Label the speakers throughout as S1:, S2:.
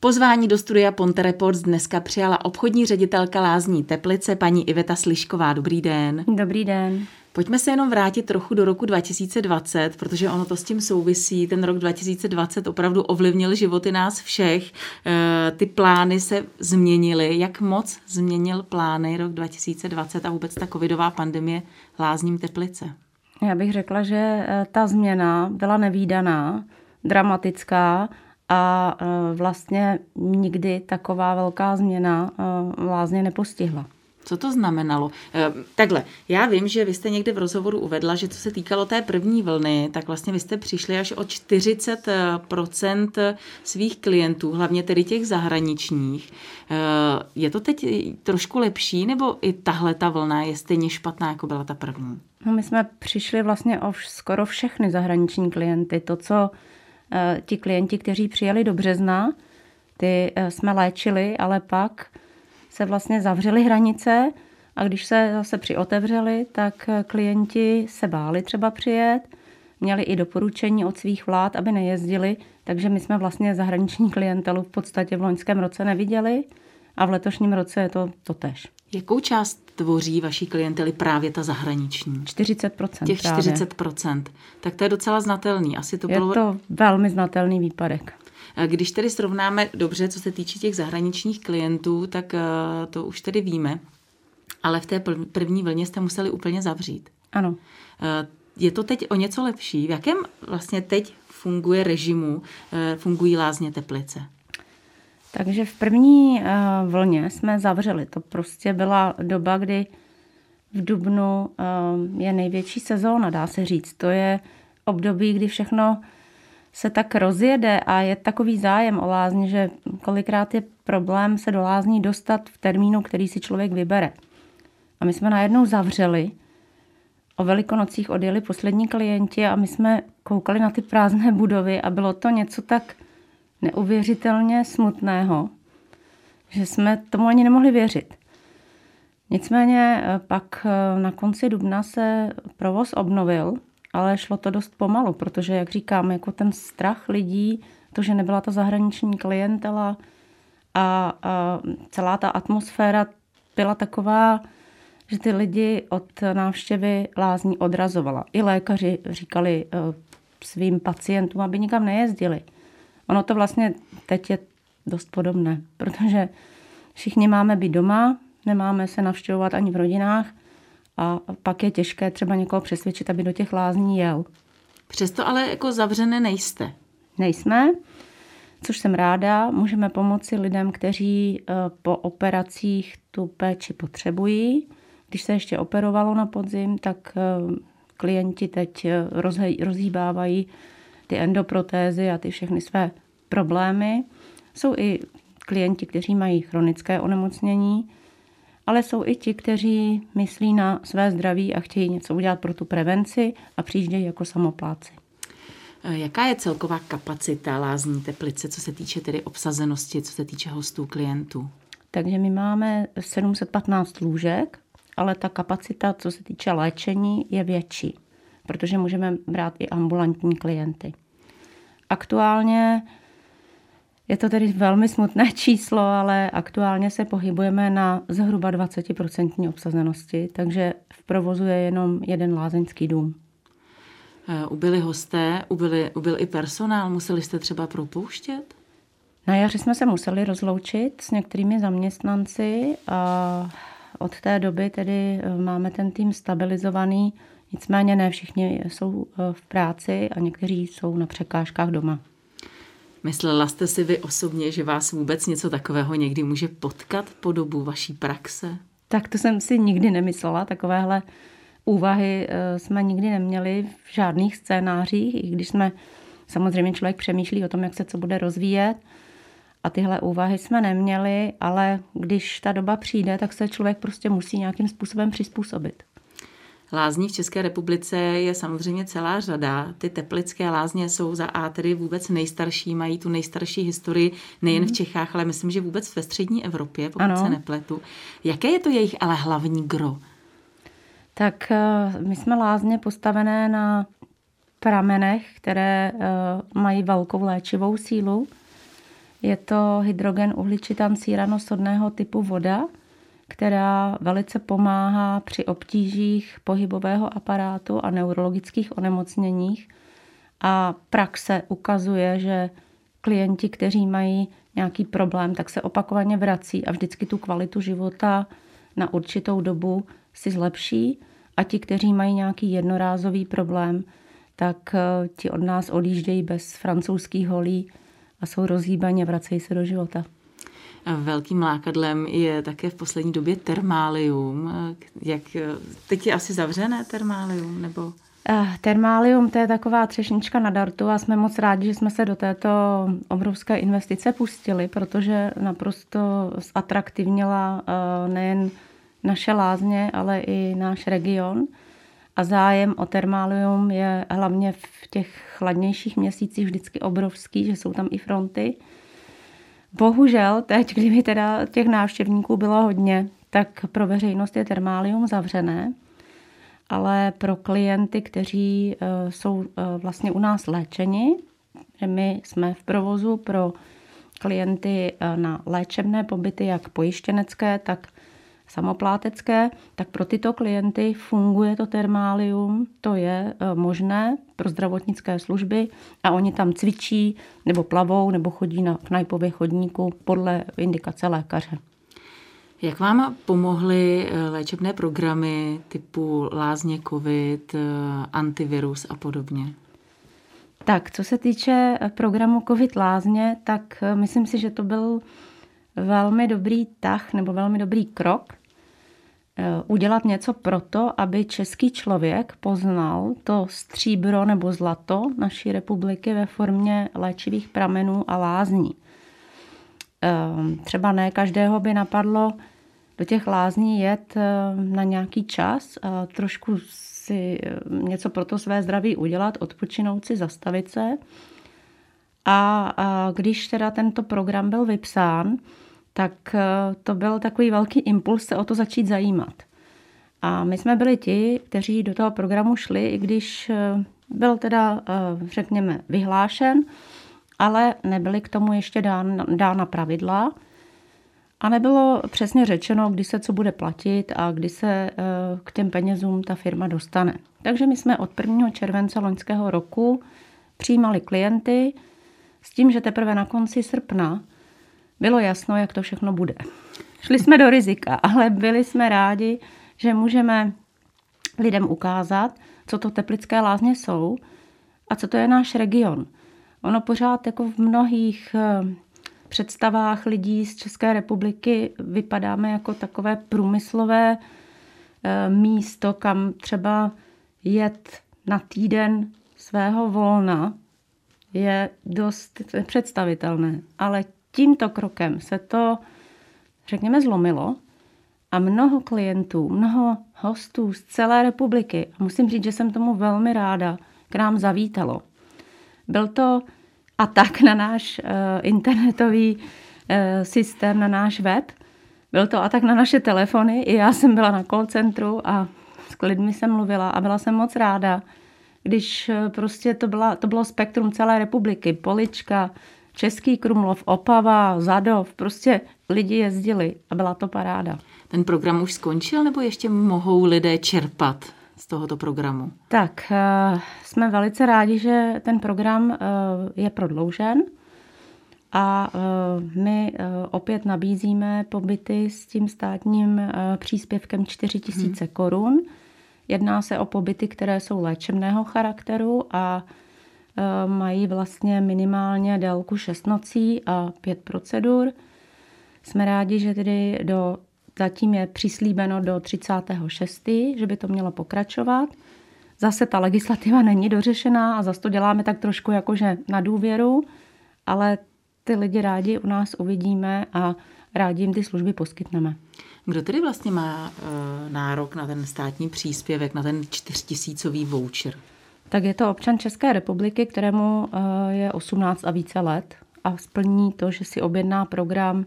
S1: Pozvání do studia Ponte Reports dneska přijala obchodní ředitelka Lázní Teplice, paní Iveta Slišková. Dobrý den.
S2: Dobrý den.
S1: Pojďme se jenom vrátit trochu do roku 2020, protože ono to s tím souvisí. Ten rok 2020 opravdu ovlivnil životy nás všech. E, ty plány se změnily. Jak moc změnil plány rok 2020 a vůbec ta covidová pandemie Lázním Teplice?
S2: Já bych řekla, že e, ta změna byla nevýdaná, dramatická a e, vlastně nikdy taková velká změna lázně nepostihla.
S1: Co to znamenalo? Eh, takhle, já vím, že vy jste někde v rozhovoru uvedla, že co se týkalo té první vlny, tak vlastně vy jste přišli až o 40% svých klientů, hlavně tedy těch zahraničních. Je to teď trošku lepší, nebo i tahle ta vlna je stejně špatná, jako byla ta první?
S2: No, my jsme přišli vlastně o skoro všechny zahraniční klienty. To, co ti klienti, kteří přijeli do března, ty jsme léčili, ale pak se vlastně zavřely hranice a když se zase přiotevřely, tak klienti se báli třeba přijet, měli i doporučení od svých vlád, aby nejezdili, takže my jsme vlastně zahraniční klientelu v podstatě v loňském roce neviděli a v letošním roce je to totež.
S1: Jakou část tvoří vaší klientely právě ta zahraniční?
S2: 40%.
S1: Těch 40%. Právě. Tak to je docela znatelný. Asi to
S2: je
S1: bylo...
S2: to velmi znatelný výpadek.
S1: Když tedy srovnáme dobře, co se týče těch zahraničních klientů, tak eh, to už tedy víme. Ale v té první vlně jste museli úplně zavřít.
S2: Ano.
S1: Eh, je to teď o něco lepší? V jakém vlastně teď funguje režimu, eh, fungují lázně Teplice?
S2: Takže v první vlně jsme zavřeli. To prostě byla doba, kdy v Dubnu je největší sezóna, dá se říct. To je období, kdy všechno se tak rozjede a je takový zájem o lázně, že kolikrát je problém se do lázní dostat v termínu, který si člověk vybere. A my jsme najednou zavřeli, o velikonocích odjeli poslední klienti a my jsme koukali na ty prázdné budovy a bylo to něco tak neuvěřitelně smutného, že jsme tomu ani nemohli věřit. Nicméně eh, pak eh, na konci dubna se provoz obnovil ale šlo to dost pomalu, protože, jak říkám, jako ten strach lidí, to, že nebyla ta zahraniční klientela a, a celá ta atmosféra byla taková, že ty lidi od návštěvy lázní odrazovala. I lékaři říkali eh, svým pacientům, aby nikam nejezdili. Ono to vlastně teď je dost podobné, protože všichni máme být doma, nemáme se navštěvovat ani v rodinách a pak je těžké třeba někoho přesvědčit, aby do těch lázní jel.
S1: Přesto ale jako zavřené nejste.
S2: Nejsme, což jsem ráda. Můžeme pomoci lidem, kteří eh, po operacích tu péči potřebují. Když se ještě operovalo na podzim, tak eh, klienti teď eh, rozhýbávají ty endoprotézy a ty všechny své problémy. Jsou i klienti, kteří mají chronické onemocnění, ale jsou i ti, kteří myslí na své zdraví a chtějí něco udělat pro tu prevenci a přijíždějí jako samopláci.
S1: Eh, jaká je celková kapacita lázní teplice, co se týče tedy obsazenosti, co se týče hostů klientů?
S2: Takže my máme 715 lůžek, ale ta kapacita, co se týče léčení, je větší, protože můžeme brát i ambulantní klienty. Aktuálně je to tedy velmi smutné číslo, ale aktuálně se pohybujeme na zhruba 20% obsazenosti, takže v provozu je jenom jeden lázeňský dům.
S1: Ubyli hosté, ubyli, ubyl i personál, museli jste třeba propouštět?
S2: Na jaře jsme se museli rozloučit s některými zaměstnanci a od té doby tedy eh, máme ten tým stabilizovaný, nicméně ne všichni jsou eh, v práci a někteří jsou na překážkách doma.
S1: Myslela jste si vy osobně, že vás vůbec něco takového někdy může potkat po dobu vaší praxe?
S2: Tak to jsem si nikdy nemyslela. Takovéhle úvahy eh, jsme nikdy neměli v žádných scénářích, i když jsme samozřejmě člověk přemýšlí o tom, jak se co bude rozvíjet. A tyhle úvahy jsme neměli, ale když ta doba přijde, tak se člověk prostě musí nějakým způsobem přizpůsobit.
S1: Lázní v České republice je samozřejmě celá řada. Ty teplické lázně jsou za A tedy vůbec nejstarší, mají tu nejstarší historii nejen v mhm. Čechách, ale myslím, že vůbec ve střední Evropě, pokud ano. se nepletu. Jaké je to jejich ale hlavní gro?
S2: Tak eh, my jsme lázně postavené na pramenech, které eh, mají velkou léčivou sílu. Je to hydrogen uhličitan síranosodného typu voda, která velice pomáhá při obtížích pohybového aparátu a neurologických onemocněních. A praxe ukazuje, že klienti, kteří mají nějaký problém, tak se opakovaně vrací a vždycky tu kvalitu života na určitou dobu si zlepší. A ti, kteří mají nějaký jednorázový problém, tak eh, ti od nás odjíždějí bez francouzských holí a jsou rozhýbaně, vracejí se do života.
S1: Velkým lákadlem je také v poslední době termálium. Jak, teď je asi zavřené termálium, nebo...
S2: Eh, termálium to je taková třešnička na dartu a jsme moc rádi, že jsme se do této obrovské investice pustili, protože naprosto zatraktivnila eh, nejen naše lázně, ale i náš region. A zájem o termálium je hlavně v těch chladnějších měsících vždycky obrovský, že jsou tam i fronty. Bohužel teď, kdyby teda těch návštěvníků bylo hodně, tak pro veřejnost je termálium zavřené, ale pro klienty, kteří eh, jsou eh, vlastně u nás léčeni, že my jsme v provozu pro klienty eh, na léčebné pobyty, jak pojištěnecké, tak samoplátecké, tak pro tyto klienty funguje to termálium, to je e, možné pro zdravotnické služby a oni tam cvičí nebo plavou nebo chodí na knajpově chodníku podle indikace lékaře.
S1: Jak vám pomohly e, léčebné programy typu lázně COVID, e, antivirus a podobně?
S2: Tak, co se týče programu COVID lázně, tak myslím si, že to byl velmi dobrý tah nebo velmi dobrý krok, udělat něco proto, aby český člověk poznal to stříbro nebo zlato naší republiky ve formě léčivých pramenů a lázní. Eh, třeba ne každého by napadlo do těch lázní jet eh, na nějaký čas a trošku si něco pro to své zdraví udělat, odpočinout si, zastavit se. A, a když teda tento program byl vypsán, tak eh, to byl takový velký impuls se o to začít zajímat. A my jsme byli ti, kteří do toho programu šli, i když eh, byl teda, eh, řekněme, vyhlášen, ale nebyly k tomu ještě dán, dána pravidla a nebylo přesně řečeno, kdy se co bude platit a kdy se k těm penězům ta firma dostane. Takže my jsme od 1. července loňského roku přijímali klienty s tím, že teprve na konci srpna bylo jasno, jak to všechno bude. Šli jsme do rizika, ale byli jsme rádi, že můžeme lidem ukázat, co to teplické lázně jsou a co to je náš region. Ono pořád jako v mnohých eh, představách lidí z České republiky vypadáme jako takové průmyslové eh, místo, kam třeba jet na týden svého volna je dost představitelné. Ale tímto krokem se to, řekněme, zlomilo a mnoho klientů, mnoho hostů z celé republiky, a musím říct, že jsem tomu velmi ráda, k nám zavítalo. Byl to atak na náš uh, internetový uh, systém, na náš web. Byl to atak na naše telefony. I já jsem byla na call centru a s lidmi jsem mluvila a byla jsem moc ráda, když uh, prostě to, byla, to bylo spektrum celé republiky. Polička, Český Krumlov, Opava, Zadov, prostě lidi jezdili a byla to paráda.
S1: Ten program už skončil nebo ještě mohou lidé čerpat z tohoto programu?
S2: Tak, eh, jsme velice rádi, že ten program eh, je prodloužen a eh, my opět nabízíme pobyty s tím státním příspěvkem 4 000 hmm. korun. Jedná se o pobyty, které jsou léčebného charakteru a mají vlastně minimálně délku 6 nocí a 5 procedur. Jsme rádi, že tedy do, zatím je přislíbeno do 36., že by to mělo pokračovat. Zase ta legislativa není dořešená a zase to děláme tak trošku jakože na důvěru, ale ty lidi rádi u nás uvidíme a rádi jim ty služby poskytneme.
S1: Kdo tedy vlastně má e, nárok na ten státní příspěvek, na ten čtyřtisícový voucher?
S2: Tak je to občan České republiky, kterému eh, je 18 a více let a splní to, že si objedná program,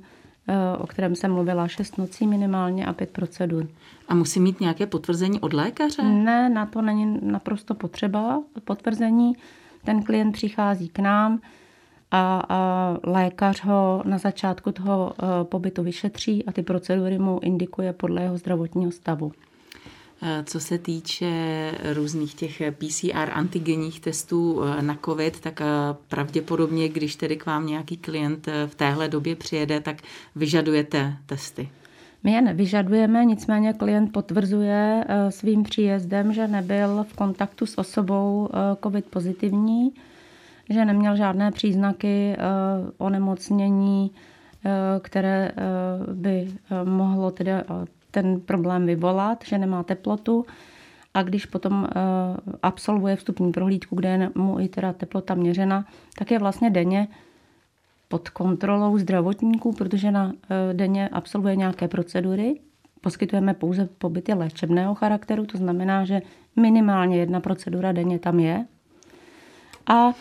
S2: eh, o kterém jsem mluvila, 6 nocí minimálně a 5 procedur.
S1: A musí mít nějaké potvrzení od lékaře?
S2: Ne, na to není naprosto potřeba potvrzení. Ten klient přichází k nám a, a lékař ho na začátku toho pobytu vyšetří a ty procedury mu indikuje podle jeho zdravotního stavu.
S1: Co se týče různých těch PCR antigenních testů na COVID, tak pravděpodobně, když tedy k vám nějaký klient v téhle době přijede, tak vyžadujete testy.
S2: My je nevyžadujeme, nicméně klient potvrzuje eh, svým příjezdem, že nebyl v kontaktu s osobou eh, COVID pozitivní, že neměl žádné příznaky eh, onemocnění, které by mohlo tedy ten problém vyvolat, že nemá teplotu. A když potom absolvuje vstupní prohlídku, kde je mu i teda teplota měřena, tak je vlastně denně pod kontrolou zdravotníků, protože na e, denně absolvuje nějaké procedury. Poskytujeme pouze pobyty léčebného charakteru, to znamená, že minimálně jedna procedura denně tam je. A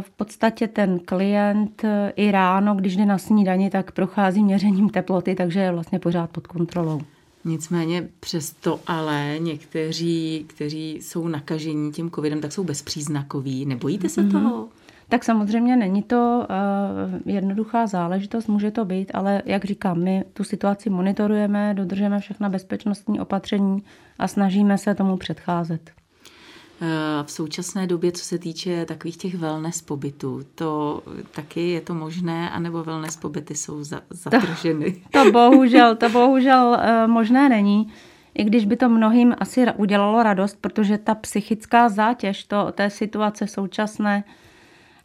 S2: v podstatě ten klient e, i ráno, když jde na snídani, tak prochází měřením teploty, takže je vlastně pořád pod kontrolou.
S1: Nicméně přesto ale někteří, kteří jsou nakažení tím covidem, tak jsou bezpříznakoví. Nebojíte se mm-hmm. toho?
S2: Tak samozřejmě není to uh, jednoduchá záležitost, může to být, ale jak říkám, my tu situaci monitorujeme, dodržujeme všechna bezpečnostní opatření a snažíme se tomu předcházet.
S1: Eh, v současné době, co se týče takových těch wellness pobytů, to taky je to možné, anebo wellness pobyty jsou zatrženy?
S2: To, to bohužel, to bohužel uh, možné není. I když by to mnohým asi udělalo radost, protože ta psychická zátěž to, té situace současné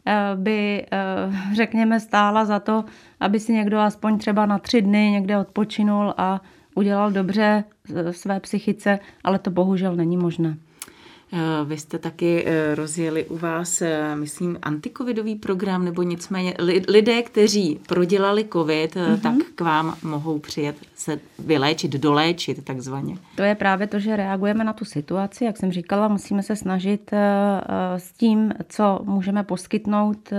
S2: Eh, by, eh, řekněme, stála za to, aby si někdo aspoň třeba na tři dny někde odpočinul a udělal dobře své psychice, ale to bohužel není možné.
S1: Eh, vy jste taky eh, rozjeli u vás, eh, myslím, antikovidový program, nebo nicméně lidé, kteří prodělali covid, mm-hmm. tak k vám mohou přijet se vyléčit, doléčit takzvaně.
S2: To je právě to, že reagujeme na tu situaci. Jak jsem říkala, musíme se snažit s tím, co můžeme poskytnout,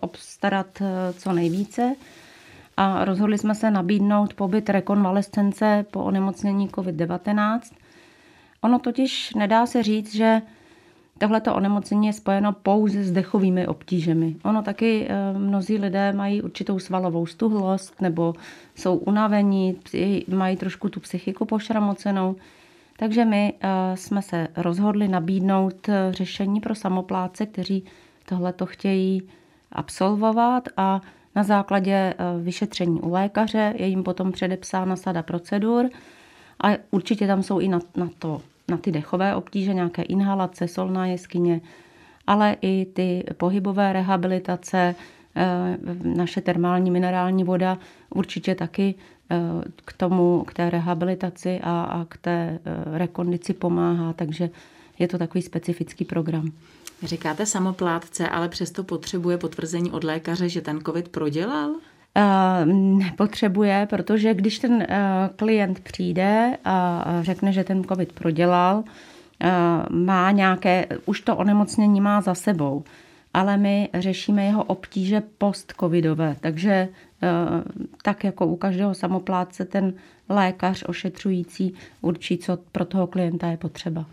S2: obstarat co nejvíce. A rozhodli jsme se nabídnout pobyt rekonvalescence po onemocnění COVID-19 Ono totiž nedá se říct, že tohleto onemocnění je spojeno pouze s dechovými obtížemi. Ono taky eh, mnozí lidé mají určitou svalovou stuhlost nebo jsou unavení, mají trošku tu psychiku pošramocenou. Takže my eh, jsme se rozhodli nabídnout eh, řešení pro samopláce, kteří tohleto chtějí absolvovat a na základě vyšetření u lékaře je jim potom předepsána sada procedur a určitě tam jsou i na, na to na ty dechové obtíže, nějaké inhalace, solná jeskyně, ale i ty pohybové rehabilitace, eh, naše termální minerální voda určitě taky eh, k tomu, k té rehabilitaci a, a k té eh, rekondici pomáhá, takže je to takový specifický program.
S1: Říkáte samoplátce, ale přesto potřebuje potvrzení od lékaře, že ten COVID prodělal?
S2: Nepotřebuje, protože když ten eh, klient přijde a řekne, že ten COVID prodělal, eh, má nějaké, už to onemocnění má za sebou, ale my řešíme jeho obtíže post-covidové, takže eh, tak jako u každého samoplátce ten lékař ošetřující určí, co pro toho klienta je potřeba.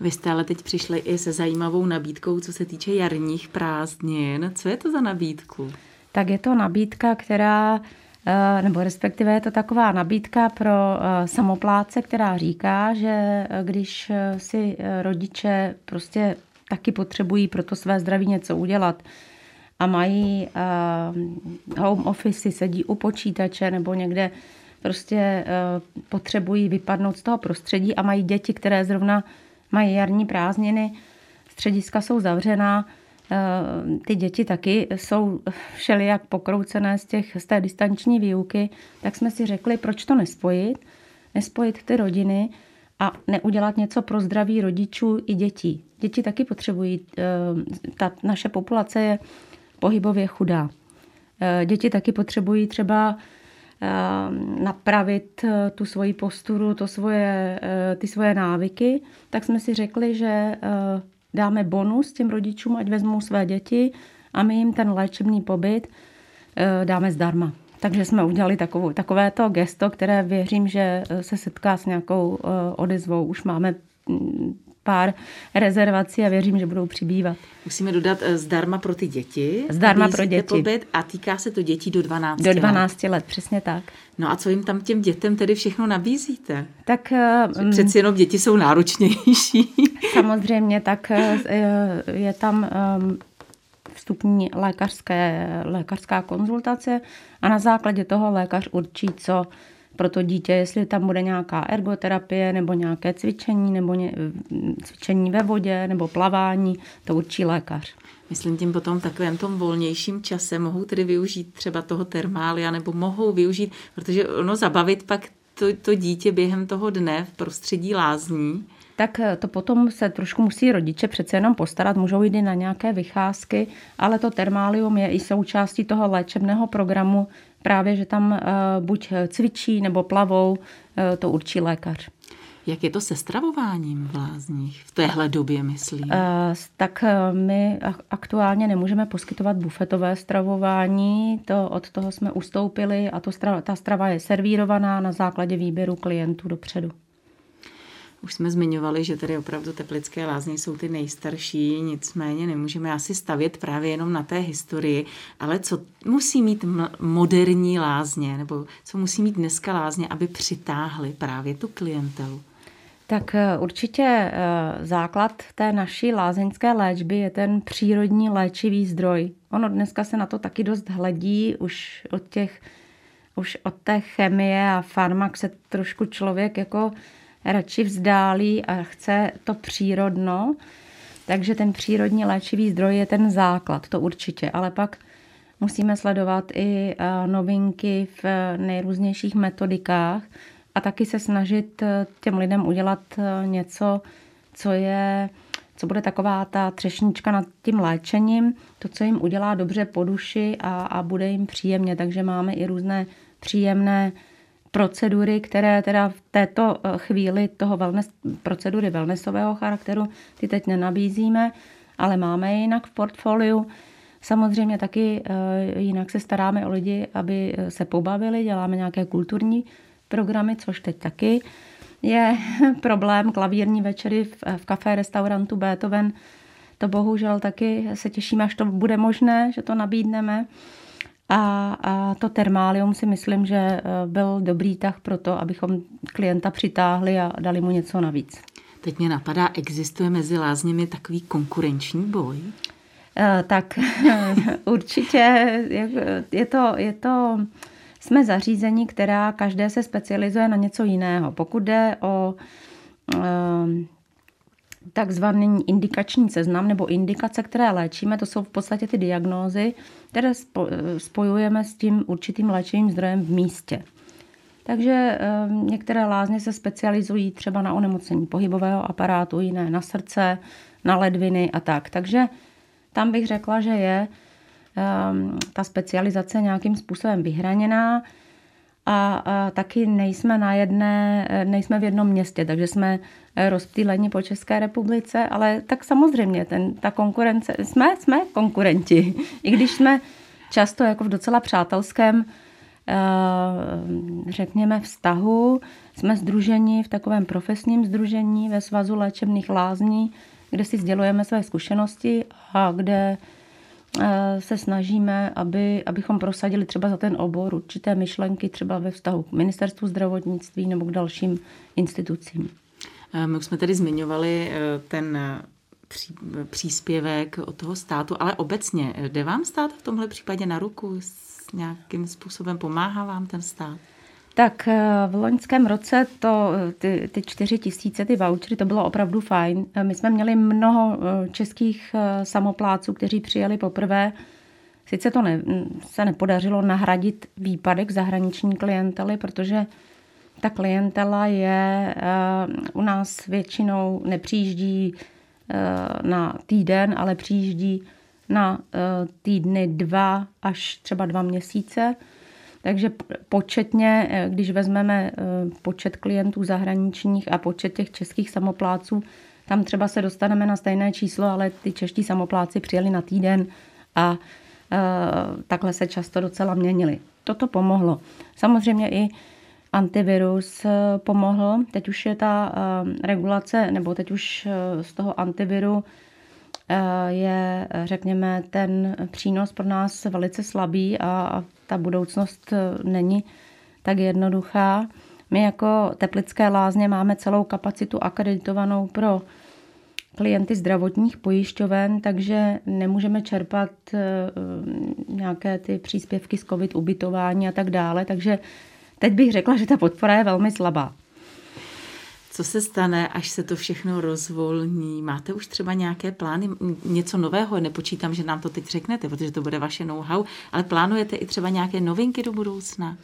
S1: Vy jste ale teď přišli i se zajímavou nabídkou, co se týče jarních prázdnin. Co je to za nabídku?
S2: Tak je to nabídka, která eh, nebo respektive je to taková nabídka pro eh, samopláce, která říká, že eh, když si rodiče prostě taky potřebují pro to své zdraví něco udělat a mají home office, sedí u počítače nebo někde prostě potřebují vypadnout z toho prostředí a mají děti, které zrovna mají jarní prázdniny, střediska jsou zavřená, ty děti taky jsou všelijak pokroucené z, těch, z té distanční výuky, tak jsme si řekli, proč to nespojit, nespojit ty rodiny a neudělat něco pro zdraví rodičů i dětí. Děti taky potřebují, eh, ta naše populace je pohybově chudá. Eh, děti taky potřebují třeba napravit tu svoji posturu, to svoje, ty svoje návyky, tak jsme si řekli, že dáme bonus těm rodičům, ať vezmou své děti a my jim ten léčebný pobyt eh, dáme zdarma. Takže jsme udělali takovou, takovéto gesto, které věřím, že eh, se setká s nějakou eh, odezvou. Už máme mm, pár rezervací a věřím, že budou přibývat.
S1: Musíme dodat eh, zdarma pro ty děti.
S2: Zdarma pro děti.
S1: Pobyt a týká se to dětí do 12
S2: Do 12
S1: let.
S2: let, přesně tak.
S1: No a co jim tam těm dětem tedy všechno nabízíte?
S2: Tak
S1: um, Přeci jenom děti jsou náročnější.
S2: Samozřejmě, tak je tam um, vstupní lékařské, lékařská konzultace a na základě toho lékař určí, co pro to dítě, jestli tam bude nějaká ergoterapie nebo nějaké cvičení nebo ně, cvičení ve vodě nebo plavání, to určí lékař.
S1: Myslím tím potom v takovém tom volnějším čase mohou tedy využít třeba toho termália nebo mohou využít, protože ono zabavit pak to, to dítě během toho dne v prostředí lázní
S2: tak eh, to potom se trošku musí rodiče přece jenom postarat, můžou jít i na nějaké vycházky, ale to termálium je i součástí toho léčebného programu, právě, že tam uh, buď cvičí nebo plavou, uh, to určí lékař.
S1: Jak je to se stravováním v lázních? V téhle době, myslím. Uh,
S2: tak my aktuálně nemůžeme poskytovat bufetové stravování, to od toho jsme ustoupili a to strava, ta strava je servírovaná na základě výběru klientů dopředu.
S1: Už jsme zmiňovali, že tedy opravdu teplické lázně jsou ty nejstarší, nicméně nemůžeme asi stavět právě jenom na té historii, ale co musí mít moderní lázně, nebo co musí mít dneska lázně, aby přitáhly právě tu klientelu?
S2: Tak eh, určitě eh, základ té naší lázeňské léčby je ten přírodní léčivý zdroj. Ono dneska se na to taky dost hledí, už od těch už od té chemie a farmak se trošku člověk jako radši vzdálí a chce to přírodno, takže ten přírodní léčivý zdroj je ten základ, to určitě, ale pak musíme sledovat i eh, novinky v nejrůznějších metodikách a taky se snažit eh, těm lidem udělat eh, něco, co je co bude taková ta třešnička nad tím léčením, to, co jim udělá dobře po duši a, a bude jim příjemně. Takže máme i různé příjemné procedury, které teda v této eh, chvíli toho wellness, procedury wellnessového charakteru, ty teď nenabízíme, ale máme je jinak v portfoliu. Samozřejmě taky eh, jinak se staráme o lidi, aby eh, se pobavili, děláme nějaké kulturní programy, což teď taky je problém. Klavírní večery v, v kafé, restaurantu Beethoven, to bohužel taky se těšíme, až to bude možné, že to nabídneme. A, a to termálium si myslím, že eh, byl dobrý tah pro to, abychom klienta přitáhli a dali mu něco navíc.
S1: Teď mě napadá, existuje mezi lázněmi takový konkurenční boj?
S2: Eh, tak určitě je to, je to, jsme zařízení, která každé se specializuje na něco jiného. Pokud jde o eh, takzvaný indikační seznam nebo indikace, které léčíme, to jsou v podstatě ty diagnózy, které spojujeme s tím určitým léčivým zdrojem v místě. Takže eh, některé lázně se specializují třeba na onemocnění pohybového aparátu, jiné na srdce, na ledviny a tak. Takže tam bych řekla, že je eh, ta specializace nějakým způsobem vyhraněná a, a taky nejsme na jedné, nejsme v jednom městě, takže jsme rozptýleni po České republice, ale tak samozřejmě ten, ta konkurence, jsme, jsme konkurenti, i když jsme často jako v docela přátelském eh, řekněme vztahu, jsme združeni v takovém profesním združení ve Svazu léčebných lázní, kde si sdělujeme své zkušenosti a kde Eh, se snažíme, aby, abychom prosadili třeba za ten obor určité myšlenky třeba ve vztahu k ministerstvu zdravotnictví nebo k dalším institucím.
S1: Eh, my už jsme tady zmiňovali eh, ten příspěvek od toho státu, ale obecně jde vám stát v tomhle případě na ruku? S nějakým způsobem pomáhá vám ten stát?
S2: Tak eh, v loňském roce to, eh, ty, ty čtyři tisíce, ty vouchery, to bylo opravdu fajn. Eh, my jsme měli mnoho českých samopláců, kteří přijeli poprvé. Sice to ne, se nepodařilo nahradit výpadek zahraniční klientely, protože ta klientela je u nás většinou nepřijíždí na týden, ale přijíždí na týdny dva až třeba dva měsíce. Takže početně, eh, když vezmeme eh, počet klientů zahraničních a počet těch českých samopláců, tam třeba se dostaneme na stejné číslo, ale ty čeští samopláci přijeli na týden a eh, takhle se často docela měnili. Toto pomohlo. Samozřejmě i antivirus pomohl. Teď už je ta regulace, nebo teď už z toho antiviru je, řekněme, ten přínos pro nás velice slabý a ta budoucnost není tak jednoduchá. My jako Teplické lázně máme celou kapacitu akreditovanou pro klienty zdravotních pojišťoven, takže nemůžeme čerpat eh, nějaké ty příspěvky z COVID, ubytování a tak dále. Takže teď bych řekla, že ta podpora je velmi slabá.
S1: Co se stane, až se to všechno rozvolní? Máte už třeba nějaké plány, něco nového? Nepočítám, že nám to teď řeknete, protože to bude vaše know-how, ale plánujete i třeba nějaké novinky do budoucna?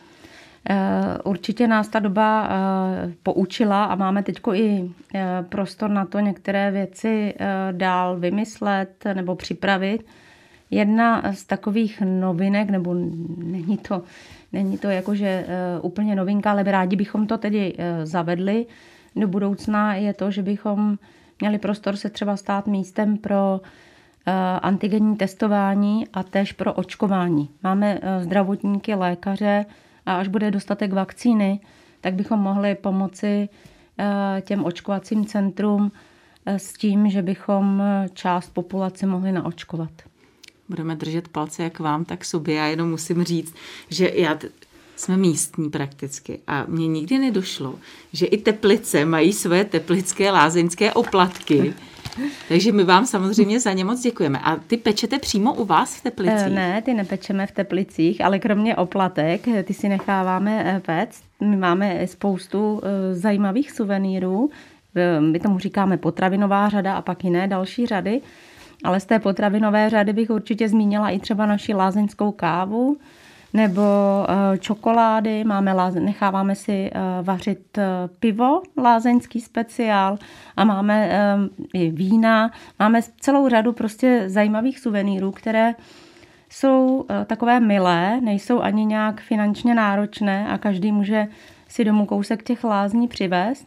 S2: Eh, určitě nás ta doba eh, poučila a máme teď i eh, prostor na to některé věci dál vymyslet nebo připravit. Jedna z takových novinek, nebo není to, není to jakože úplně novinka, ale rádi bychom to tedy zavedli do budoucna, je to, že bychom měli prostor se třeba stát místem pro antigenní testování a tež pro očkování. Máme zdravotníky, lékaře, a až bude dostatek vakcíny, tak bychom mohli pomoci eh, těm očkovacím centrum eh, s tím, že bychom část populace mohli naočkovat.
S1: Budeme držet palce jak vám, tak sobě. Já jenom musím říct, že já jsme místní prakticky a mně nikdy nedošlo, že i teplice mají své teplické lázeňské oplatky. Takže my vám samozřejmě za ně moc děkujeme. A ty pečete přímo u vás v Teplicích? Eh,
S2: ne, ty nepečeme v Teplicích, ale kromě oplatek, ty si necháváme eh, pec. My máme spoustu eh, zajímavých suvenýrů. My tomu říkáme potravinová řada a pak jiné další řady. Ale z té potravinové řady bych určitě zmínila i třeba naši lázeňskou kávu, nebo eh, čokolády, máme necháváme si eh, vařit eh, pivo, lázeňský speciál a máme i vína. Máme celou řadu prostě zajímavých suvenýrů, které jsou takové milé, nejsou ani nějak finančně náročné a každý může si domů kousek těch lázní přivést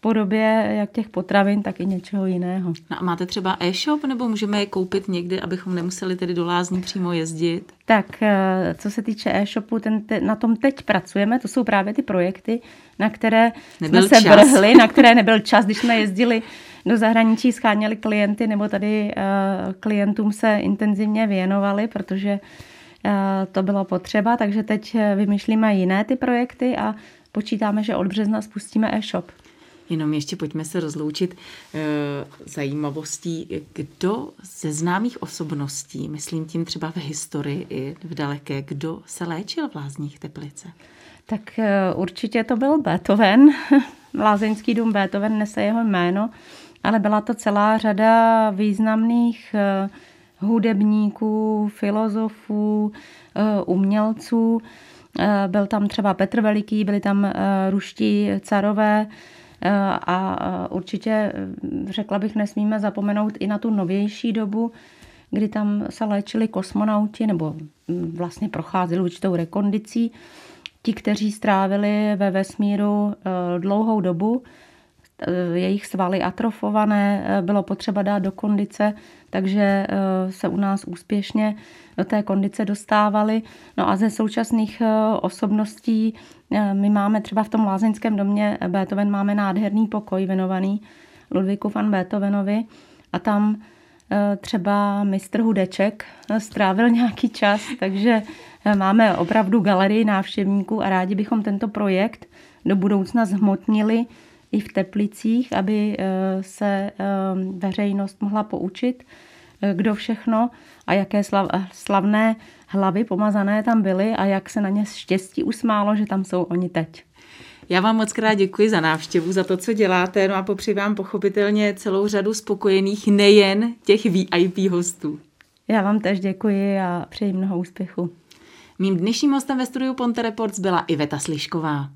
S2: podobě jak těch potravin, tak i něčeho jiného.
S1: No a máte třeba e-shop, nebo můžeme je koupit někdy, abychom nemuseli tedy do lázní přímo jezdit?
S2: Tak, eh, co se týče e-shopu, ten te, na tom teď pracujeme, to jsou právě ty projekty, na které nebyl jsme se čas. vrhli, na které nebyl čas, když jsme jezdili do zahraničí, scháněli klienty, nebo tady uh, klientům se intenzivně věnovali, protože uh, to bylo potřeba, takže teď vymýšlíme jiné ty projekty a počítáme, že od března spustíme e-shop.
S1: Jenom ještě pojďme se rozloučit e, zajímavostí, kdo ze známých osobností, myslím tím třeba v historii i v daleké, kdo se léčil v Lázních Teplice?
S2: Tak e, určitě to byl Beethoven. Lázeňský dům Beethoven nese jeho jméno, ale byla to celá řada významných e, hudebníků, filozofů, umělců. Byl tam třeba Petr Veliký, byli tam ruští carové, Eh, a určitě eh, řekla bych, nesmíme zapomenout i na tu novější dobu, kdy tam se léčili kosmonauti nebo hm, vlastně procházeli určitou rekondicí. Ti, kteří strávili ve vesmíru eh, dlouhou dobu, jejich svaly atrofované, bylo potřeba dát do kondice, takže se u nás úspěšně do té kondice dostávali. No a ze současných osobností Eh, my máme třeba v tom lázeňském domě Beethoven máme nádherný pokoj věnovaný Ludvíku van Beethovenovi a tam eh, třeba mistr Hudeček eh, strávil nějaký čas, takže máme opravdu galerii návštěvníků a rádi bychom tento projekt do budoucna zhmotnili i v Teplicích, aby se veřejnost mohla poučit, kdo všechno a jaké slavné hlavy pomazané tam byly a jak se na ně štěstí usmálo, že tam jsou oni teď.
S1: Já vám moc krát děkuji za návštěvu, za to, co děláte, no a popřeji vám pochopitelně celou řadu spokojených, nejen těch VIP hostů.
S2: Já vám tež děkuji a přeji mnoho úspěchu.
S1: Mým dnešním hostem ve studiu Ponte Reports byla Iveta Slišková.